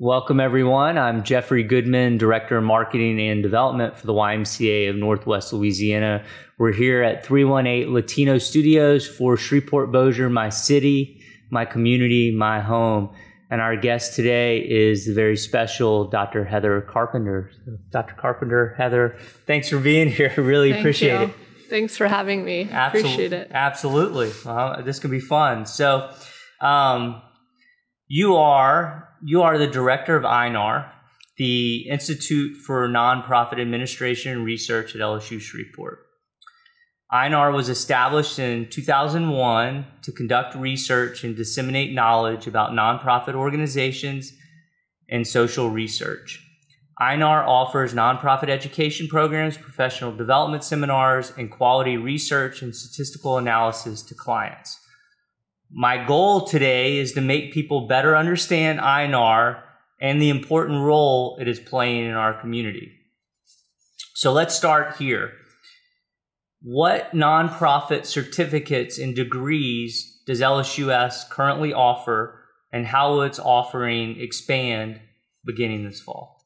Welcome, everyone. I'm Jeffrey Goodman, Director of Marketing and Development for the YMCA of Northwest Louisiana. We're here at 318 Latino Studios for Shreveport Bossier, my city, my community, my home. And our guest today is the very special Dr. Heather Carpenter. Dr. Carpenter, Heather, thanks for being here. really Thank appreciate you. it. Thanks for having me. Absol- Appreciate it. Absolutely. Well, this could be fun. So, um, you are you are the director of INAR, the Institute for Nonprofit Administration and Research at LSU Shreveport. INAR was established in 2001 to conduct research and disseminate knowledge about nonprofit organizations and social research. INAR offers nonprofit education programs, professional development seminars, and quality research and statistical analysis to clients. My goal today is to make people better understand INAR and the important role it is playing in our community. So let's start here. What nonprofit certificates and degrees does LSUS currently offer, and how will its offering expand beginning this fall?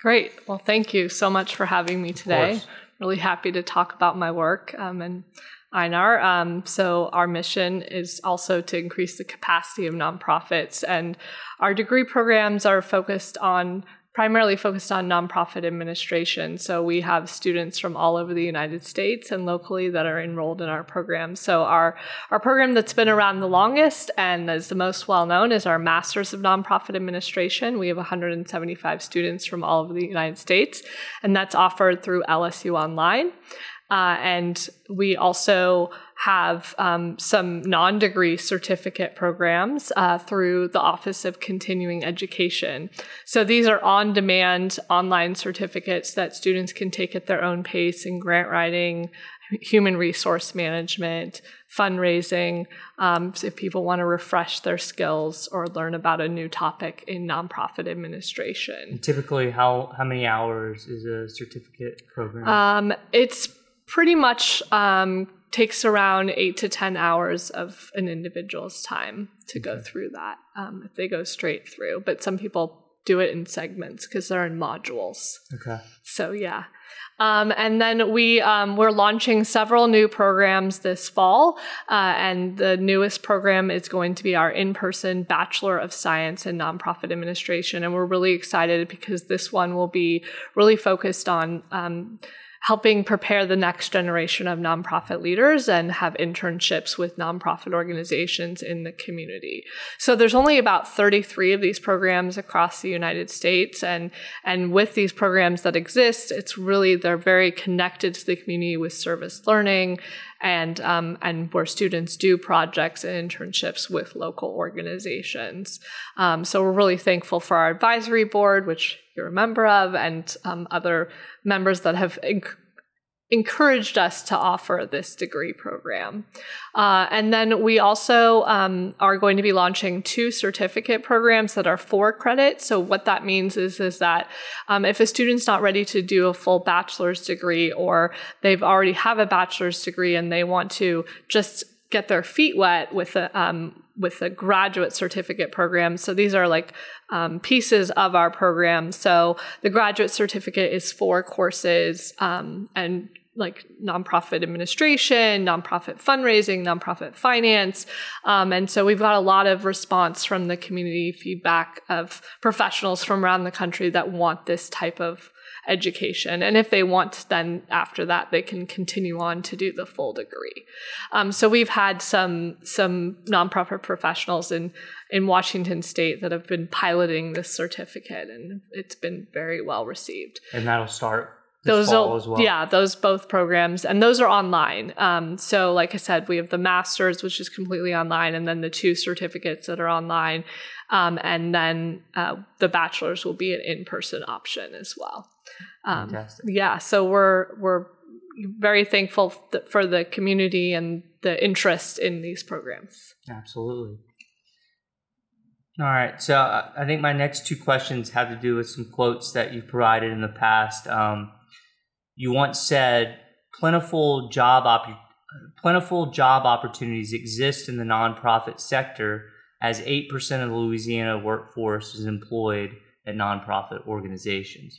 Great. Well, thank you so much for having me today. Really happy to talk about my work um, and INAR. Um, so, our mission is also to increase the capacity of nonprofits, and our degree programs are focused on primarily focused on nonprofit administration. So we have students from all over the United States and locally that are enrolled in our program. So our our program that's been around the longest and is the most well known is our Masters of Nonprofit Administration. We have 175 students from all over the United States, and that's offered through LSU Online. Uh, and we also have um, some non degree certificate programs uh, through the Office of Continuing Education. So these are on demand online certificates that students can take at their own pace in grant writing, human resource management, fundraising, um, if people want to refresh their skills or learn about a new topic in nonprofit administration. And typically, how, how many hours is a certificate program? Um, it's pretty much um, takes around eight to 10 hours of an individual's time to go through that um, if they go straight through. But some people do it in segments because they're in modules. okay. So, yeah. Um, and then we um, we're launching several new programs this fall, uh, and the newest program is going to be our in-person Bachelor of Science in Nonprofit Administration, and we're really excited because this one will be really focused on. Um, helping prepare the next generation of nonprofit leaders and have internships with nonprofit organizations in the community. So there's only about 33 of these programs across the United States and and with these programs that exist, it's really they're very connected to the community with service learning and um, and where students do projects and internships with local organizations. Um, so we're really thankful for our advisory board, which you're a member of, and um, other members that have enc- encouraged us to offer this degree program. Uh, and then we also um, are going to be launching two certificate programs that are four credits. So what that means is is that um, if a student's not ready to do a full bachelor's degree or they've already have a bachelor's degree and they want to just get their feet wet with a um, with a graduate certificate program. So these are like um, pieces of our program. So the graduate certificate is four courses um, and like nonprofit administration, nonprofit fundraising, nonprofit finance. Um, and so we've got a lot of response from the community feedback of professionals from around the country that want this type of education. And if they want, then after that, they can continue on to do the full degree. Um, so we've had some some nonprofit professionals in in Washington State that have been piloting this certificate, and it's been very well received And that'll start those fall well. yeah those both programs and those are online um, so like i said we have the masters which is completely online and then the two certificates that are online um, and then uh, the bachelor's will be an in-person option as well um, yeah so we're we're very thankful th- for the community and the interest in these programs Absolutely. All right. So I I think my next two questions have to do with some quotes that you've provided in the past. Um, you once said, "Plentiful job op- plentiful job opportunities exist in the nonprofit sector, as eight percent of the Louisiana workforce is employed at nonprofit organizations.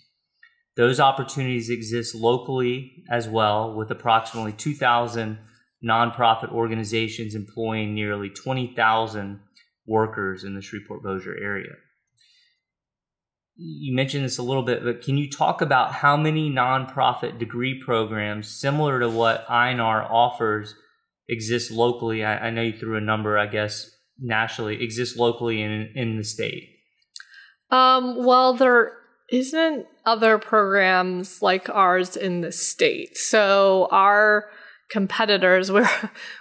Those opportunities exist locally as well, with approximately 2,000 nonprofit organizations employing nearly 20,000 workers in the Shreveport Bossier area. You mentioned this a little bit, but can you talk about how many nonprofit degree programs similar to what INAR offers exist locally? I, I know you threw a number, I guess, nationally, exist locally in, in the state. Um, well, there isn't other programs like ours in the state. So our competitors, we're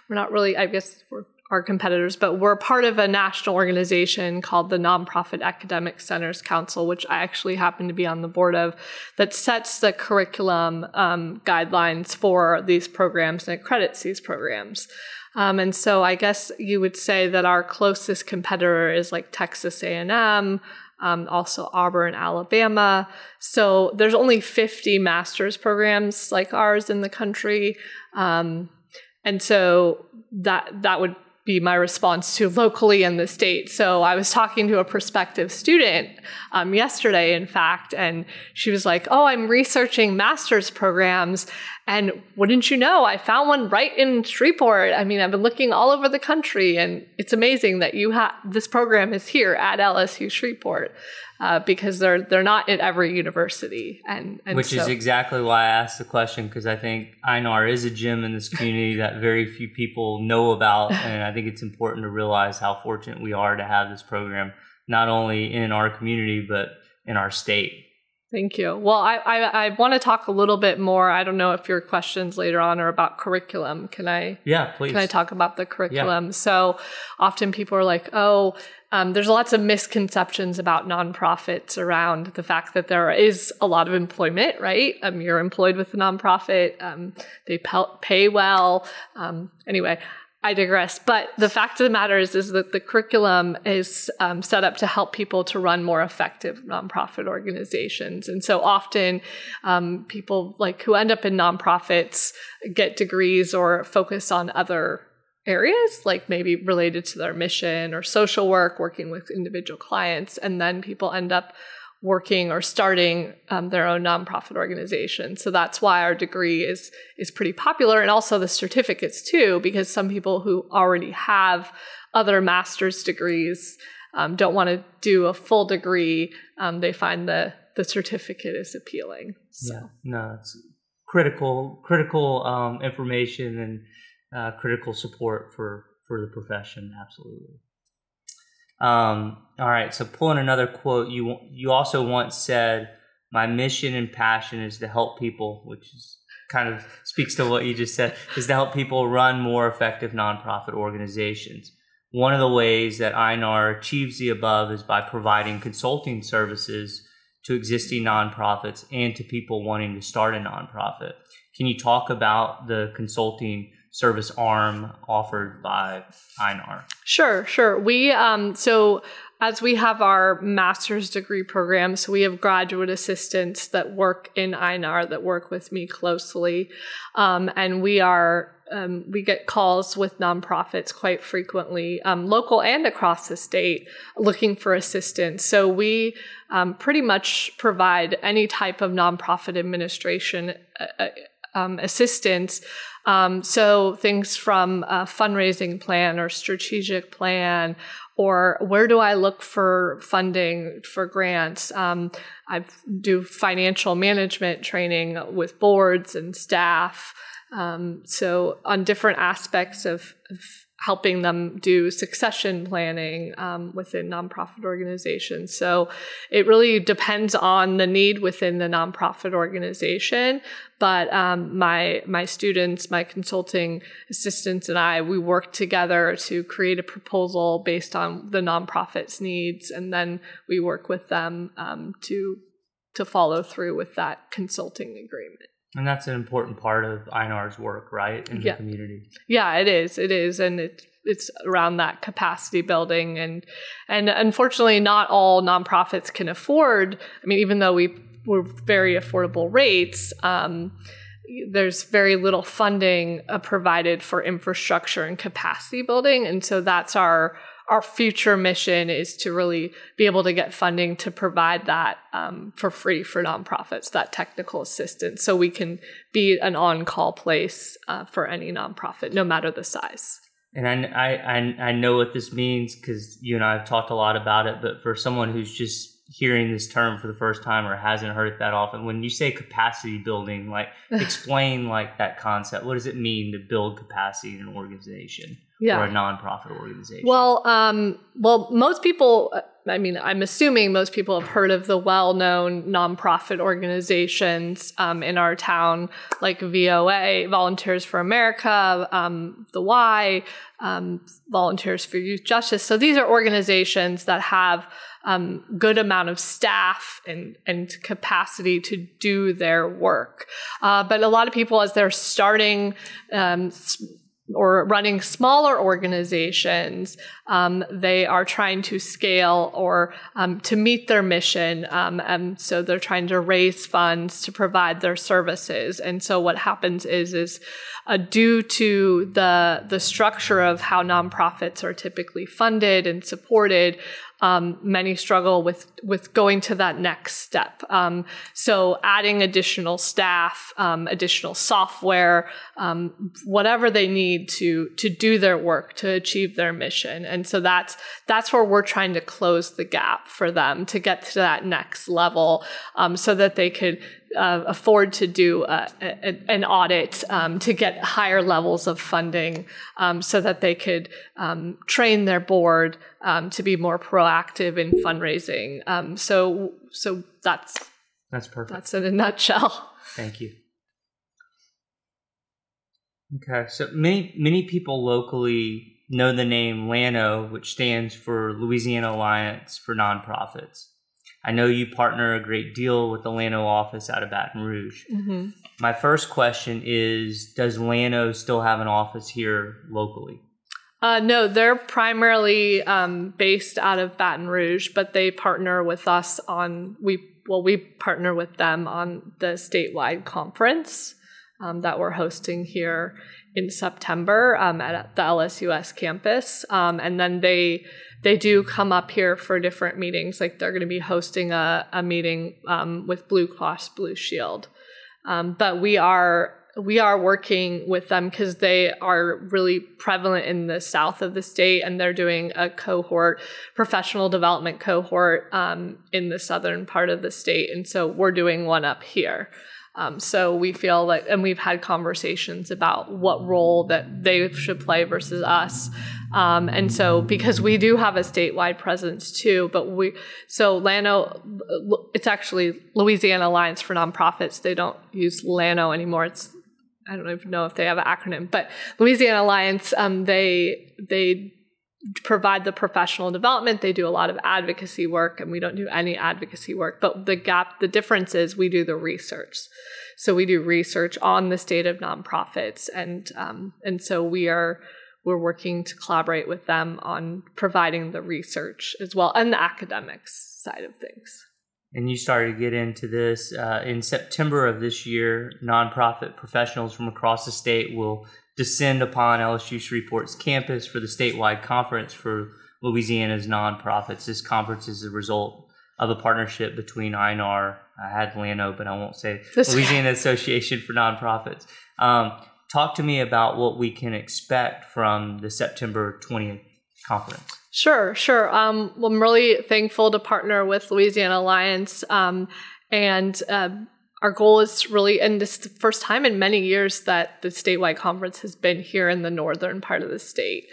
we're not really, I guess we're our competitors, but we're part of a national organization called the Nonprofit Academic Centers Council, which I actually happen to be on the board of, that sets the curriculum um, guidelines for these programs and accredits these programs. Um, and so I guess you would say that our closest competitor is like Texas A&M, um, also Auburn, Alabama. So there's only 50 master's programs like ours in the country. Um, and so that that would be my response to locally in the state. So I was talking to a prospective student um, yesterday, in fact, and she was like, "Oh, I'm researching master's programs, and wouldn't you know, I found one right in Shreveport. I mean, I've been looking all over the country, and it's amazing that you have this program is here at LSU Shreveport." Uh, because they're they're not at every university, and, and which so. is exactly why I asked the question because I think INAR is a gym in this community that very few people know about, and I think it's important to realize how fortunate we are to have this program not only in our community but in our state. Thank you. Well, I, I, I want to talk a little bit more. I don't know if your questions later on are about curriculum. Can I? Yeah, please. Can I talk about the curriculum? Yeah. So often people are like, oh, um, there's lots of misconceptions about nonprofits around the fact that there is a lot of employment, right? Um, you're employed with a nonprofit, um, they pay well. Um, anyway, I digress. But the fact of the matter is, is that the curriculum is um, set up to help people to run more effective nonprofit organizations. And so often, um, people like who end up in nonprofits get degrees or focus on other areas, like maybe related to their mission or social work, working with individual clients, and then people end up working or starting um, their own nonprofit organization. So that's why our degree is is pretty popular, and also the certificates too, because some people who already have other master's degrees um, don't want to do a full degree. Um, they find the the certificate is appealing. So. Yeah, no, it's critical critical um, information and uh, critical support for for the profession. Absolutely. Um, all right. So pulling another quote, you you also once said, "My mission and passion is to help people," which is kind of speaks to what you just said, is to help people run more effective nonprofit organizations. One of the ways that INAR achieves the above is by providing consulting services to existing nonprofits and to people wanting to start a nonprofit. Can you talk about the consulting service arm offered by INAR? Sure, sure. We um, so as we have our master's degree programs, so we have graduate assistants that work in INAR that work with me closely, um, and we are um, we get calls with nonprofits quite frequently, um, local and across the state, looking for assistance. So we um, pretty much provide any type of nonprofit administration uh, uh um, assistance um, so things from a fundraising plan or strategic plan, or where do I look for funding for grants? Um, I do financial management training with boards and staff. Um, so on different aspects of, of helping them do succession planning um, within nonprofit organizations. So it really depends on the need within the nonprofit organization. But um, my my students, my consulting assistants, and I, we work together to create a proposal based on the nonprofit's needs, and then we work with them um, to to follow through with that consulting agreement. And that's an important part of INAR's work, right, in yeah. the community. Yeah, it is. It is, and it's it's around that capacity building, and and unfortunately, not all nonprofits can afford. I mean, even though we were very affordable rates. Um, there's very little funding uh, provided for infrastructure and capacity building, and so that's our our future mission is to really be able to get funding to provide that um, for free for nonprofits, that technical assistance, so we can be an on-call place uh, for any nonprofit, no matter the size. And I, I, I know what this means because you and I have talked a lot about it. But for someone who's just hearing this term for the first time or hasn't heard it that often, when you say capacity building, like explain like that concept. What does it mean to build capacity in an organization Yeah. or a nonprofit organization? Well, um, well, most people. I mean, I'm assuming most people have heard of the well-known nonprofit organizations um, in our town, like VOA, Volunteers for America, um, the Y, um, Volunteers for Youth Justice. So these are organizations that have um, good amount of staff and, and capacity to do their work. Uh, but a lot of people, as they're starting um, or running smaller organizations, um, they are trying to scale or um, to meet their mission. Um, and so they're trying to raise funds to provide their services. And so what happens is, is uh, due to the the structure of how nonprofits are typically funded and supported, um, many struggle with with going to that next step. Um, so adding additional staff, um, additional software, um, whatever they need to to do their work to achieve their mission. And so that's that's where we're trying to close the gap for them to get to that next level, um, so that they could uh, afford to do uh, a, an audit um, to get higher levels of funding um, so that they could um, train their board um, to be more proactive in fundraising. Um, so, so that's that's perfect. that's in a nutshell. Thank you. Okay, so many many people locally know the name LANO, which stands for Louisiana Alliance for Nonprofits. I know you partner a great deal with the LANO office out of Baton Rouge. Mm-hmm. My first question is Does LANO still have an office here locally? Uh, no, they're primarily um, based out of Baton Rouge, but they partner with us on we well we partner with them on the statewide conference um, that we're hosting here in September um, at the LSUS campus, um, and then they they do come up here for different meetings. Like they're going to be hosting a, a meeting um, with Blue Cross Blue Shield, um, but we are we are working with them because they are really prevalent in the south of the state and they're doing a cohort professional development cohort um, in the southern part of the state. And so we're doing one up here um, so we feel like and we've had conversations about what role that they should play versus us. Um, and so because we do have a statewide presence too but we so lano it's actually louisiana alliance for nonprofits. They don't use lano anymore. It's I don't even know if they have an acronym, but Louisiana Alliance, um, they they provide the professional development. They do a lot of advocacy work, and we don't do any advocacy work. But the gap, the difference is we do the research. So we do research on the state of nonprofits, and um, and so we are we're working to collaborate with them on providing the research as well and the academics side of things and you started to get into this uh, in September of this year. Nonprofit professionals from across the state will descend upon LSU Shreveport's campus for the statewide conference for Louisiana's nonprofits. This conference is a result of a partnership between INAR, I had Lano, but I won't say This- Louisiana Association for Nonprofits. Um, talk to me about what we can expect from the September 20th conference. Sure, sure. Um, well, I'm really thankful to partner with Louisiana Alliance, um, and uh, our goal is really, and this is the first time in many years that the statewide conference has been here in the northern part of the state,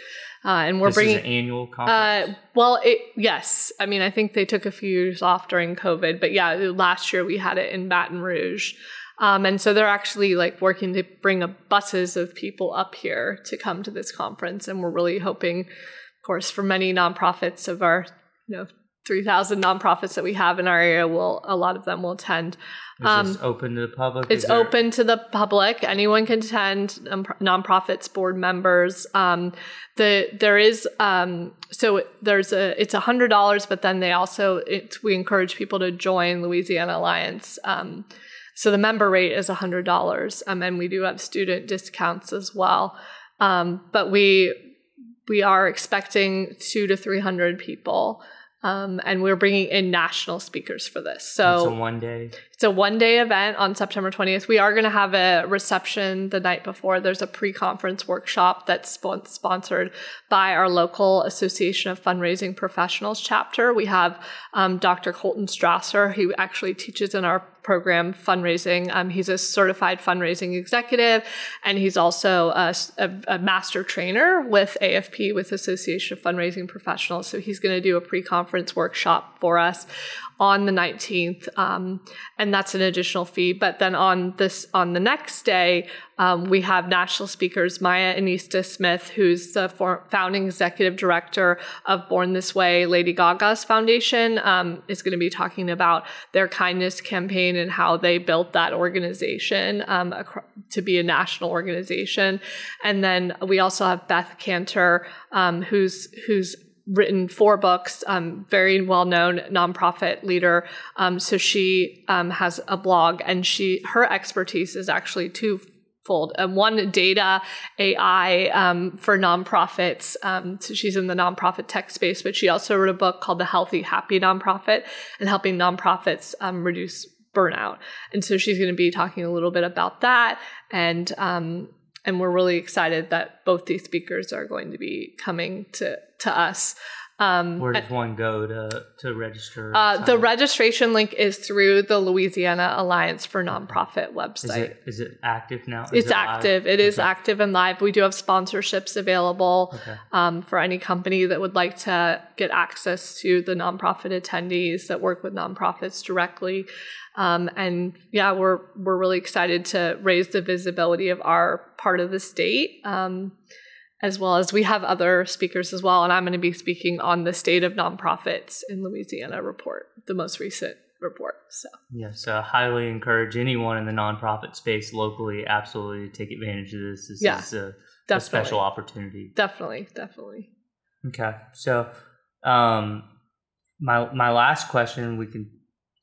uh, and we're this bringing. is an annual conference. Uh, well, it, yes. I mean, I think they took a few years off during COVID, but yeah, last year we had it in Baton Rouge. Um, and so they're actually like working to bring up buses of people up here to come to this conference. And we're really hoping, of course, for many nonprofits of our, you know, 3,000 nonprofits that we have in our area will, a lot of them will attend. is um, this open to the public? It's there- open to the public. Anyone can attend. Um, nonprofits board members. Um, the there is um, so there's a it's a hundred dollars, but then they also it's, we encourage people to join Louisiana Alliance. Um, so the member rate is a hundred dollars, um, and we do have student discounts as well. Um, but we we are expecting two to 300 people. Um, and we're bringing in national speakers for this. So It's a one day. It's a one day event on September 20th. We are going to have a reception the night before. There's a pre conference workshop that's spon- sponsored by our local Association of Fundraising Professionals chapter. We have um, Dr. Colton Strawser, who actually teaches in our program fundraising. Um, he's a certified fundraising executive, and he's also a, a, a master trainer with AFP, with Association of Fundraising Professionals. So he's going to do a pre conference workshop for us on the 19th um, and that's an additional fee. But then on this on the next day um, we have national speakers Maya Enista Smith who's the for, founding executive director of born this way lady gaga's foundation um, is going to be talking about their kindness campaign and how they built that organization um, to be a national organization. And then we also have Beth Kanter um, who's who's written four books, um, very well known nonprofit leader. Um, so she um, has a blog, and she her expertise is actually twofold. Um, one, data AI um, for nonprofits. Um, so she's in the nonprofit tech space, but she also wrote a book called The Healthy Happy Nonprofit and helping nonprofits um, reduce burnout. And so she's going to be talking a little bit about that and and we're really excited that both these speakers are going to be coming to to us. Um, Where does one go to to register? uh, the registration link is through the Louisiana Alliance for Nonprofit website. is it is it active now? Is it's it live? active. It is Okay. active and live. We do have sponsorships available Okay. um, for any company that would like to get access to the nonprofit attendees that work with nonprofits directly. Um, and yeah, we're we're really excited to raise the visibility of our part of the state. Um, as well as we have other speakers as well, and I'm going to be speaking on the state of nonprofits in Louisiana report, the most recent report. So yeah, so I highly encourage anyone in the nonprofit space locally absolutely to take advantage of this. This Yeah, is a, a special opportunity. definitely, definitely. Okay, so um, my my last question we can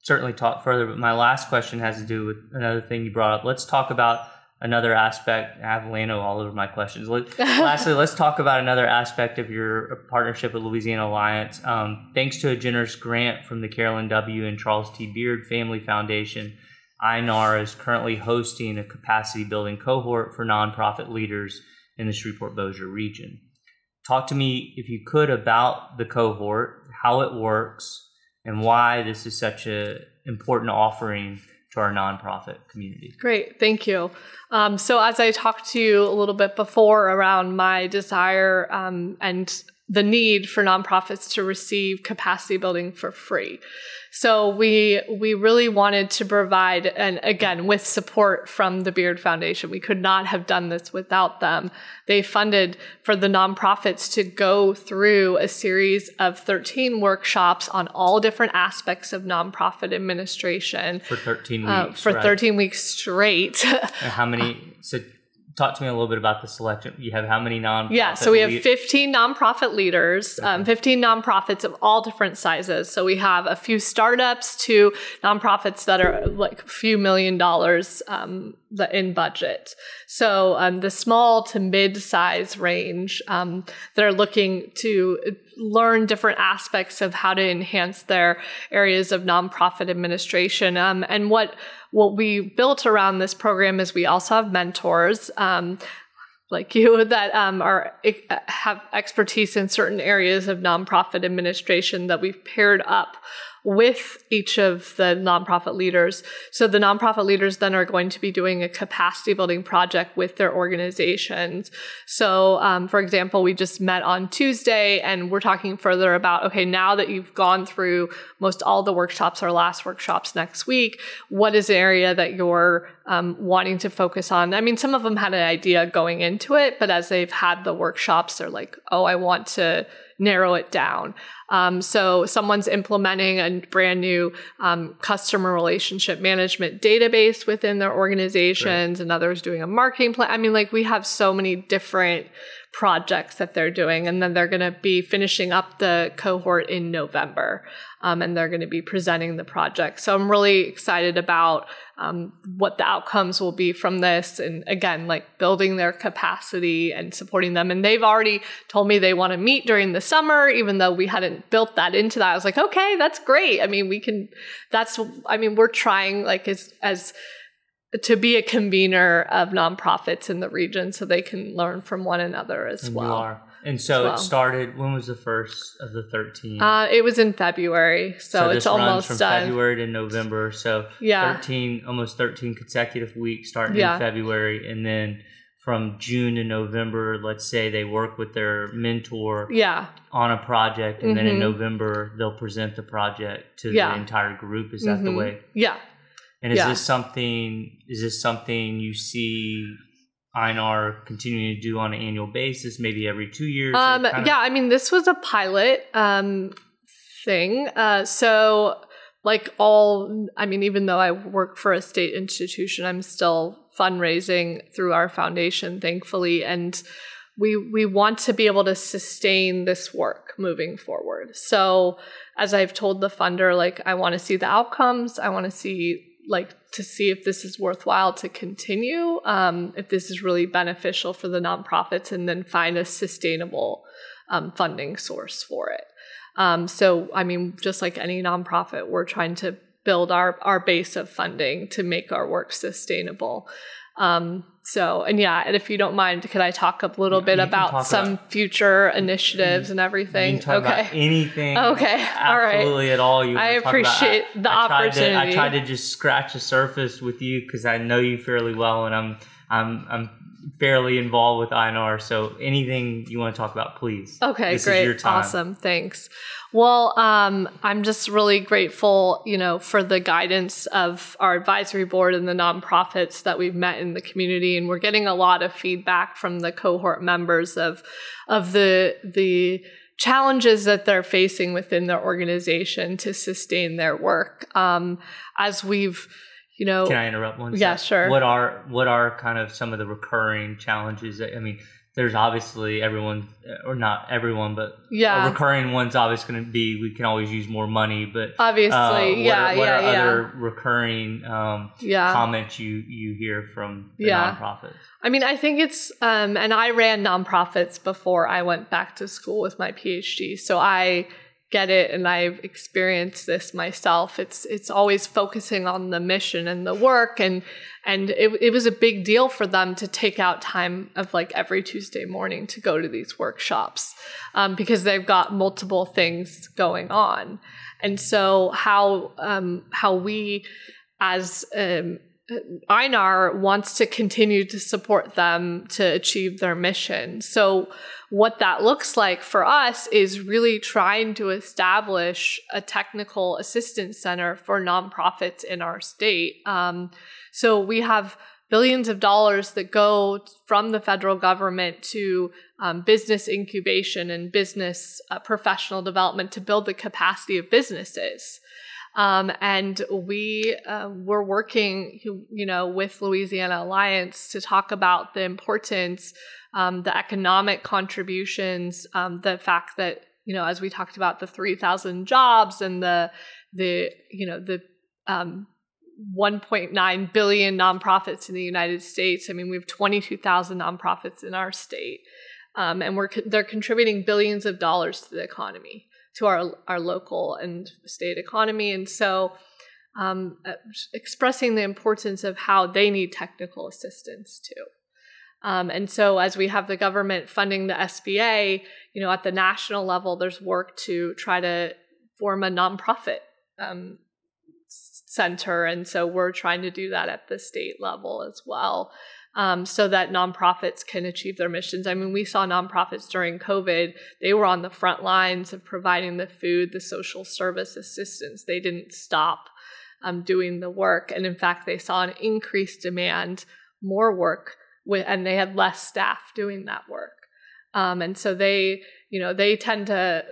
certainly talk further, but my last question has to do with another thing you brought up. Let's talk about another aspect. I have Lano all over my questions. Let, lastly, let's talk about another aspect of your partnership with Louisiana Alliance. Um, thanks to a generous grant from the Carolyn W. and Charles T. Beard Family Foundation, INAR is currently hosting a capacity building cohort for nonprofit leaders in the Shreveport Bossier region. Talk to me, if you could, about the cohort, how it works, and why this is such an important offering to our nonprofit community. Great, thank you. Um, so, as I talked to you a little bit before around my desire um, and the need for nonprofits to receive capacity building for free. So we we really wanted to provide and again with support from the Beard Foundation. We could not have done this without them. They funded for the nonprofits to go through a series of 13 workshops on all different aspects of nonprofit administration For 13 weeks. uh, for right? 13 weeks straight. And how many? So, talk to me a little bit about the selection. You have how many nonprofit? Yeah, so we have lead- 15 nonprofit leaders, um, 15 nonprofits of all different sizes. So we have a few startups to nonprofits that are like a few million dollars um, in budget. So um, the small to mid size range um, that are looking to learn different aspects of how to enhance their areas of nonprofit administration. Um, and what what we built around this program is we also have mentors. Um, like you that um, are have expertise in certain areas of nonprofit administration that we've paired up with each of the nonprofit leaders. So the nonprofit leaders then are going to be doing a capacity building project with their organizations. So, um, for example, we just met on Tuesday and we're talking further about okay, now that you've gone through most all the workshops, our last workshops next week, what is an area that you're um, wanting to focus on? I mean, some of them had an idea going into it, but as they've had the workshops, they're like, oh, I want to narrow it down. Um, so someone's implementing a brand new um, customer relationship management database within their organizations, right. and others doing a marketing plan. I mean, like we have so many different projects that they're doing. And then they're going to be finishing up the cohort in November. Um, and they're going to be presenting the project. So I'm really excited about um, what the outcomes will be from this. And again, like building their capacity and supporting them. And they've already told me they want to meet during the summer, even though we hadn't built that into that. I was like, okay, that's great. I mean, we can, that's, I mean, we're trying like as, as, to be a convener of nonprofits in the region so they can learn from one another as And well. you are. And so well. it started. When was the first of the thirteen? Uh, it was in February, so, this it's almost from done. February to November. So Yeah. thirteen, almost thirteen consecutive weeks starting Yeah. in February, and then from June to November, let's say they work with their mentor Yeah, on a project, and then in Mhm. November they'll present the project to Yeah. the entire group. Is that the Mhm. way? yeah. And is Yeah. this something? Is this something you see INAR continuing to do on an annual basis, maybe every two years? Um, kind of- yeah, I mean, this was a pilot um, thing. Uh, so, like all, I mean, even though I work for a state institution, I'm still fundraising through our foundation, thankfully, and we we want to be able to sustain this work moving forward. So, as I've told the funder, like I want to see the outcomes. I want to see like to see if this is worthwhile to continue, um, if this is really beneficial for the nonprofits, and then find a sustainable um, funding source for it. Um, so, I mean, just like any nonprofit, we're trying to build our our base of funding to make our work sustainable. Um, so, and yeah, and if you don't mind, could I talk a little bit about some about- future initiatives and everything? okay. about anything. Okay, all right. Absolutely at all. You I wanna talk about. appreciate the I tried to- I opportunity. tried to just scratch the surface with you because I know you fairly well, and I'm I'm I'm fairly involved with INAR. So anything you want to talk about, please. Okay, This is great. Awesome. Thanks. Well, um, I'm just really grateful, you know, for the guidance of our advisory board and the nonprofits that we've met in the community. And we're getting a lot of feedback from the cohort members of of the the challenges that they're facing within their organization to sustain their work. Um, as we've, you know, Can I interrupt one? Yeah, sec? sure. What are what are kind of some of the recurring challenges? That, I mean, there's obviously everyone, or not everyone, but Yeah. a recurring one's obviously going to be we can always use more money, but obviously, uh, what yeah, are, what yeah, are yeah, other recurring um, yeah. comments you you hear from the Yeah. nonprofits? I mean, I think it's, um, and I ran nonprofits before I went back to school with my PhD, so I get it, and I've experienced this myself. It's it's always focusing on the mission and the work, and and it, it was a big deal for them to take out time of like every Tuesday morning to go to these workshops um, because they've got multiple things going on, and so how um, how we as um, INAR wants to continue to support them to achieve their mission. So, what that looks like for us is really trying to establish a technical assistance center for nonprofits in our state. Um, so, we have billions of dollars that go from the federal government to um, business incubation and business uh, professional development to build the capacity of businesses. Um, and we uh, were working, you know, with Louisiana Alliance to talk about the importance, um, the economic contributions, um, the fact that you know, as we talked about the three thousand jobs and the the you know the um, 1.9 billion nonprofits in the United States. I mean, we have 22,000 nonprofits in our state, um, and we're they're contributing billions of dollars to the economy to our our local and state economy, and so um, uh, expressing the importance of how they need technical assistance too. Um, and so, as we have the government funding the SBA, you know, at the national level, there's work to try to form a nonprofit um, center, and so we're trying to do that at the state level as well um, so that nonprofits can achieve their missions. I mean, we saw nonprofits during COVID, they were on the front lines of providing the food, the social service assistance. They didn't stop um, doing the work. And in fact, they saw an increased demand, more work, with, and they had less staff doing that work. Um, and so they, you know, they tend to,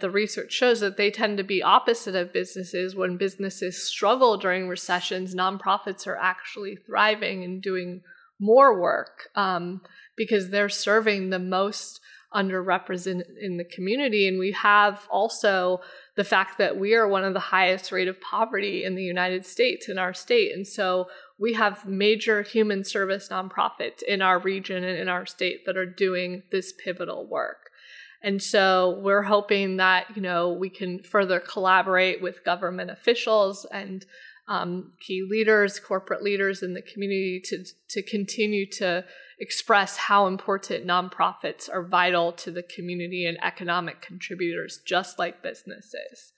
the research shows that they tend to be opposite of businesses. When businesses struggle during recessions, nonprofits are actually thriving and doing more work um, because they're serving the most underrepresented in the community. And we have also the fact that we are one of the highest rate of poverty in the United States in our state. And so we have major human service nonprofits in our region and in our state that are doing this pivotal work. And so we're hoping that, you know, we can further collaborate with government officials and um, key leaders, corporate leaders in the community to, to continue to express how important nonprofits are vital to the community and economic contributors, just like businesses.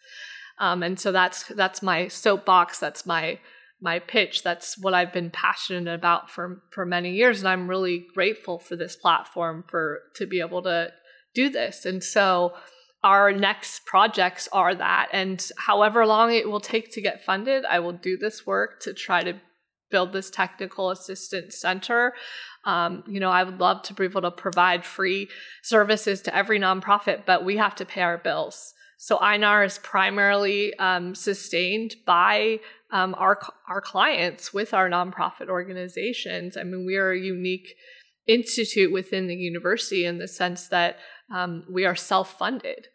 Um, and so that's that's my soapbox. That's my my pitch. That's what I've been passionate about for for many years, and I'm really grateful for this platform for to be able to do this. And so our next projects are that. And however long it will take to get funded, I will do this work to try to build this technical assistance center. Um, you know, I would love to be able to provide free services to every nonprofit, but we have to pay our bills. So INAR is primarily um, sustained by um, our our clients with our nonprofit organizations. I mean, we are a unique institute within the university in the sense that um, we are self funded.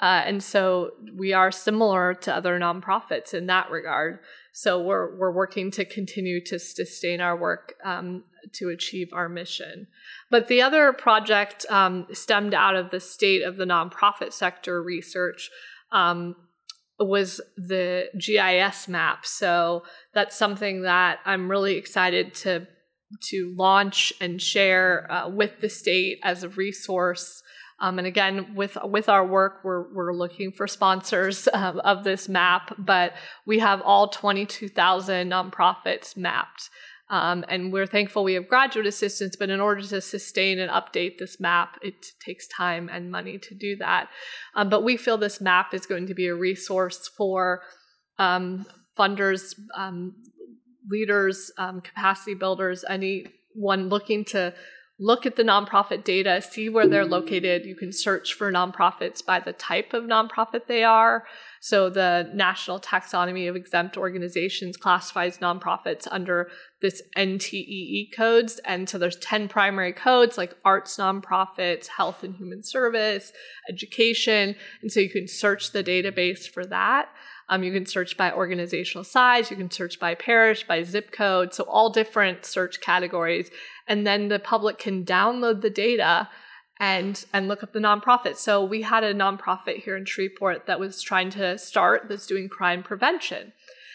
Uh, and so we are similar to other nonprofits in that regard. So we're we're working to continue to sustain our work um, to achieve our mission. But the other project um, stemmed out of the state of the nonprofit sector research um, was the GIS map. So that's something that I'm really excited to to launch and share uh, with the state as a resource um, and again, with with our work, we're we're looking for sponsors um, of this map, but we have all 22,000 nonprofits mapped. Um, and we're thankful we have graduate assistance, but in order to sustain and update this map, it takes time and money to do that. Um, but we feel this map is going to be a resource for um, funders, um, leaders, capacity builders, anyone looking to look at the nonprofit data, see where they're located. You can search for nonprofits by the type of nonprofit they are. So the National Taxonomy of Exempt Organizations classifies nonprofits under this NTEE codes. And so there's 10 primary codes like arts nonprofits, health and human service, education. And so you can search the database for that. Um, you can search by organizational size, you can search by parish, by zip code, so all different search categories and then the public can download the data and and look up the nonprofit. So we had a nonprofit here in Shreveport that was trying to start that's doing crime prevention.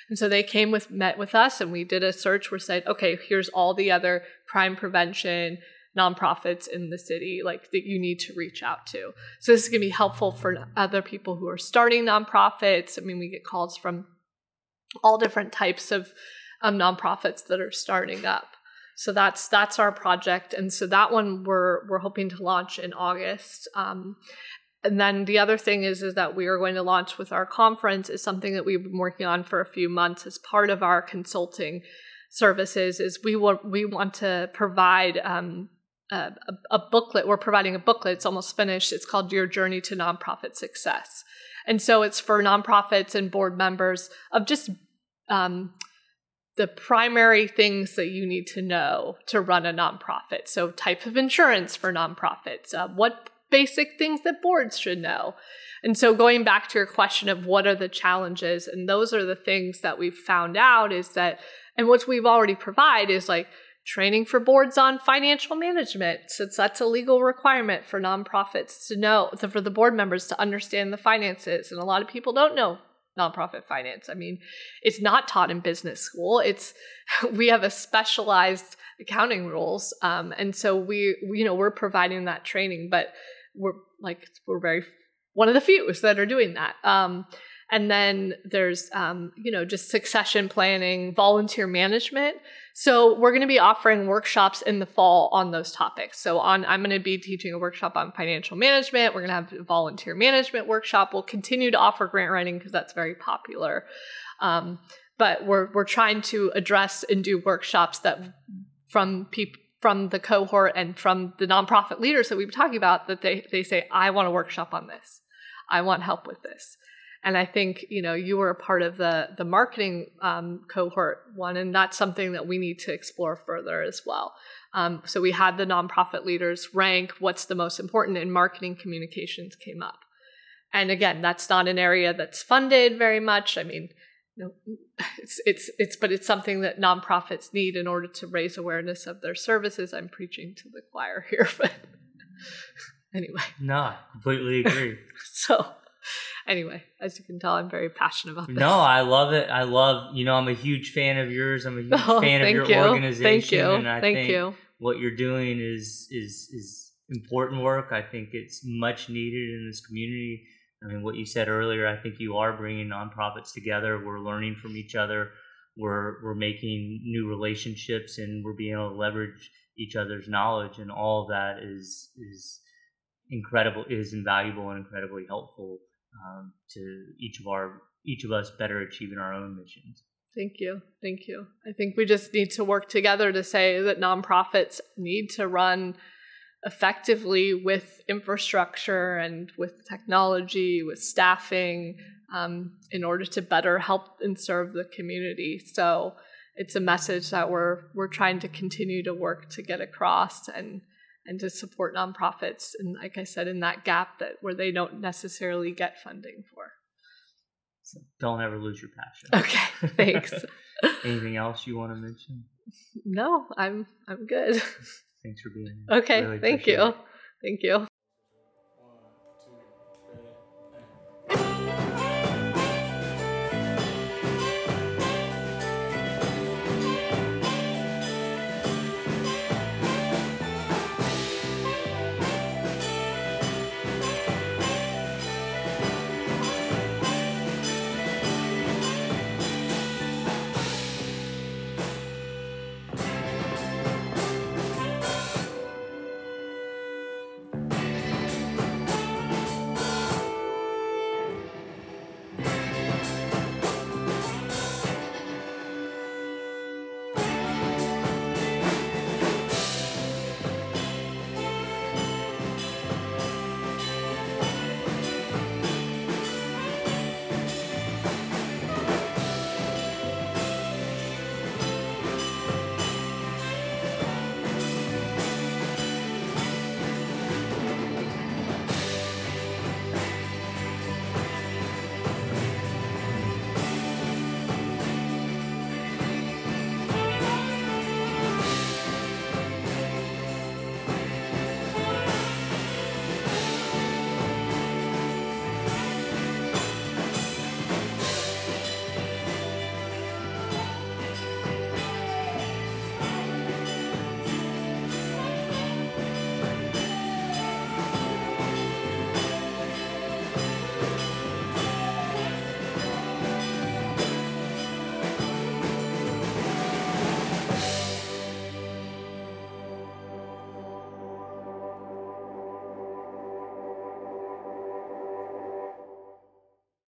And so they came with met with us and we did a search. We said, okay, here's all the other crime prevention nonprofits in the city like that you need to reach out to. So this is going to be helpful for other people who are starting nonprofits. I mean, we get calls from all different types of um, nonprofits that are starting up. So that's that's our project, and so that one we're we're hoping to launch in August. Um, and then the other thing is is that we are going to launch with our conference is something that we've been working on for a few months as part of our consulting services. Is we want we want to provide. Um, a, a, booklet. We're providing a booklet. It's almost finished. It's called Your Journey to Nonprofit Success. And so it's for nonprofits and board members of just um, the primary things that you need to know to run a nonprofit. So, type of insurance for nonprofits, uh, what basic things that boards should know. And so, going back to your question of what are the challenges, and those are the things that we've found out is that, and what we've already provide is like training for boards on financial management, since that's a legal requirement for nonprofits to know, for the board members to understand the finances. And a lot of people don't know nonprofit finance. I mean, it's not taught in business school. It's we have a specialized accounting rules, um, and so we, we, you know, we're providing that training, but we're like we're very one of the few that are doing that. Um, and then there's um, you know just succession planning, volunteer management. So we're going to be offering workshops in the fall on those topics. So on I'm going to be teaching a workshop on financial management. We're going to have a volunteer management workshop. We'll continue to offer grant writing because that's very popular. Um, but we're we're trying to address and do workshops that from people from the cohort and from the nonprofit leaders that we've been talking about that they, they say, I want a workshop on this. I want help with this. And I think you know you were a part of the the marketing um, cohort one, and that's something that we need to explore further as well. Um, so we had the nonprofit leaders rank what's the most important, and marketing communications came up. And again, that's not an area that's funded very much. I mean, you know, it's it's it's but it's something that nonprofits need in order to raise awareness of their services. I'm preaching to the choir here, but anyway. No, I completely agree. so anyway, as you can tell, I'm very passionate about this. No, I love it. I love, you know, I'm a huge fan of yours. I'm a huge Oh, fan of your you. organization. Thank you. And I Thank think you. what you're doing is is is important work. I think it's much needed in this community. I mean, what you said earlier, I think you are bringing nonprofits together. We're learning from each other. We're we're making new relationships, and we're being able to leverage each other's knowledge, and all of that is is incredible, is invaluable, and incredibly helpful um, to each of our each of us better achieving our own missions. Thank you. Thank you. I think we just need to work together to say that nonprofits need to run effectively with infrastructure and with technology, with staffing, um, in order to better help and serve the community. So it's a message that we're we're trying to continue to work to get across and and to support nonprofits and like I said in that gap that where they don't necessarily get funding for. So don't ever lose your passion. Okay, thanks. Anything else you want to mention? no, I'm I'm good. Thanks for being here. Okay, Really thank you. it. Thank you.